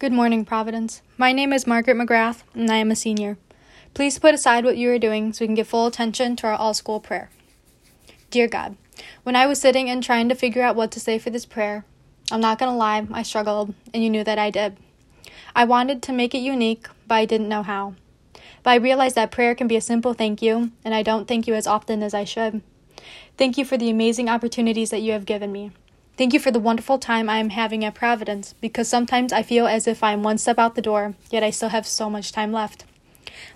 Good morning, Providence. My name is Margaret McGrath, and I am a senior. Please put aside what you are doing so we can give full attention to our all school prayer. Dear God, when I was sitting and trying to figure out what to say for this prayer, I'm not going to lie, I struggled, and you knew that I did. I wanted to make it unique, but I didn't know how. But I realized that prayer can be a simple thank you, and I don't thank you as often as I should. Thank you for the amazing opportunities that you have given me. Thank you for the wonderful time I am having at Providence, because sometimes I feel as if I am one step out the door, yet I still have so much time left.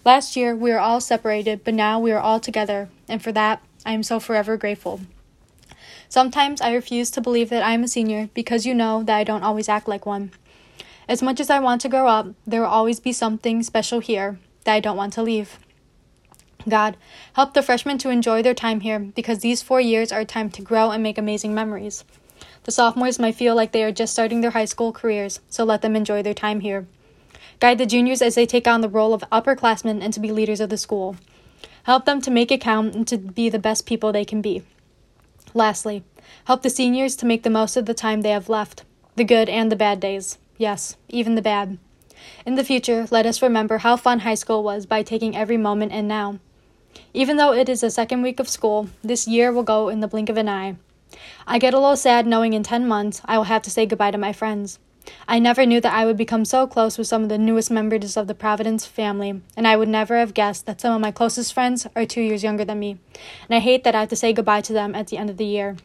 Last year, we were all separated, but now we are all together, and for that, I am so forever grateful. Sometimes I refuse to believe that I am a senior because you know that I don't always act like one. As much as I want to grow up, there will always be something special here that I don't want to leave. God, help the freshmen to enjoy their time here because these four years are a time to grow and make amazing memories. The sophomores might feel like they are just starting their high school careers, so let them enjoy their time here. Guide the juniors as they take on the role of upperclassmen and to be leaders of the school. Help them to make it count and to be the best people they can be. Lastly, help the seniors to make the most of the time they have left, the good and the bad days. Yes, even the bad. In the future, let us remember how fun high school was by taking every moment in now. Even though it is the second week of school, this year will go in the blink of an eye. I get a little sad knowing in 10 months I will have to say goodbye to my friends. I never knew that I would become so close with some of the newest members of the Providence family, and I would never have guessed that some of my closest friends are two years younger than me. And I hate that I have to say goodbye to them at the end of the year.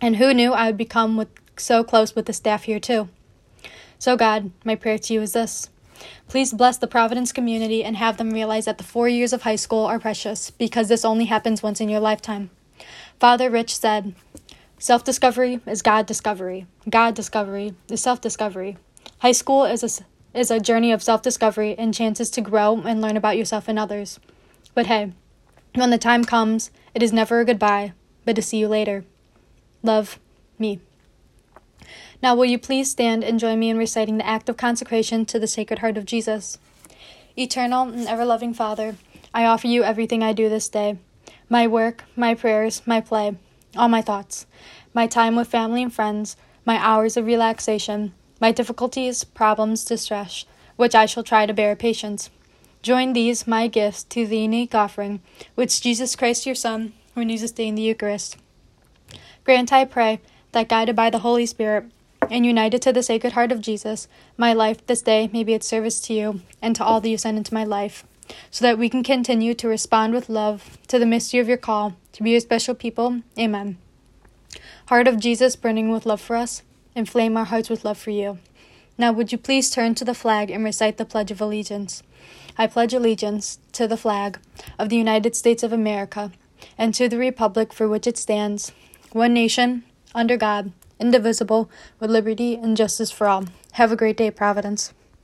And who knew I would become with, so close with the staff here, too? So, God, my prayer to you is this. Please bless the Providence community and have them realize that the four years of high school are precious because this only happens once in your lifetime. Father Rich said, Self discovery is God discovery. God discovery is self discovery. High school is a, is a journey of self discovery and chances to grow and learn about yourself and others. But hey, when the time comes, it is never a goodbye, but to see you later. Love, me. Now, will you please stand and join me in reciting the act of consecration to the Sacred Heart of Jesus? Eternal and ever loving Father, I offer you everything I do this day my work, my prayers, my play all my thoughts, my time with family and friends, my hours of relaxation, my difficulties, problems, distress, which I shall try to bear patience. Join these, my gifts, to the unique offering which Jesus Christ your Son renews this day in the Eucharist. Grant, I pray, that guided by the Holy Spirit and united to the Sacred Heart of Jesus, my life this day may be its service to you and to all that you send into my life so that we can continue to respond with love to the mystery of your call to be your special people. Amen. Heart of Jesus, burning with love for us, inflame our hearts with love for you. Now, would you please turn to the flag and recite the Pledge of Allegiance? I pledge allegiance to the flag of the United States of America and to the Republic for which it stands, one nation, under God, indivisible, with liberty and justice for all. Have a great day, Providence.